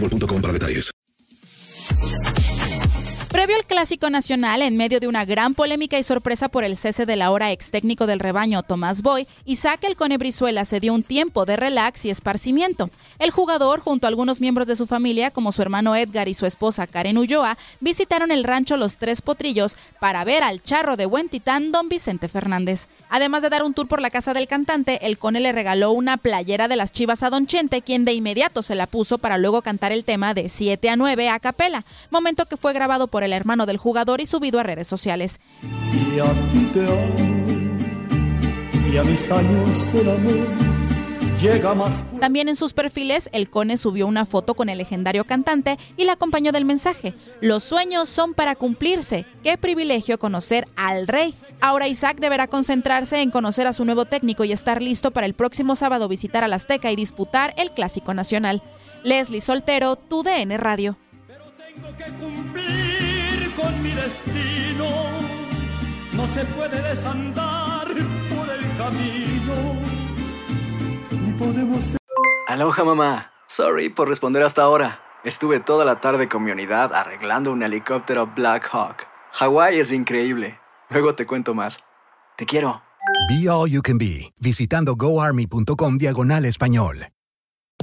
boostmobile.com para detalles. Previo al Clásico Nacional, en medio de una gran polémica y sorpresa por el cese del ahora ex técnico del rebaño Tomás Boy, Isaac El Cone Brizuela se dio un tiempo de relax y esparcimiento. El jugador, junto a algunos miembros de su familia, como su hermano Edgar y su esposa Karen Ulloa, visitaron el rancho Los Tres Potrillos para ver al charro de buen titán Don Vicente Fernández. Además de dar un tour por la casa del cantante, El Cone le regaló una playera de las chivas a Don Chente, quien de inmediato se la puso para luego cantar el tema de 7 a 9 a capela, momento que fue grabado por el hermano del jugador y subido a redes sociales. Y a ti te amo, y a mis años el amor. También en sus perfiles, el Cone subió una foto con el legendario cantante y la acompañó del mensaje: Los sueños son para cumplirse. Qué privilegio conocer al rey. Ahora Isaac deberá concentrarse en conocer a su nuevo técnico y estar listo para el próximo sábado visitar al Azteca y disputar el Clásico Nacional. Leslie Soltero, tu DN Radio. Tengo que cumplir con mi destino. No se puede desandar por el camino. Ni podemos Aloha mamá. Sorry por responder hasta ahora. Estuve toda la tarde con mi unidad arreglando un helicóptero Black Hawk. Hawái es increíble. Luego te cuento más. Te quiero. Be All You Can Be, visitando goarmy.com diagonal español.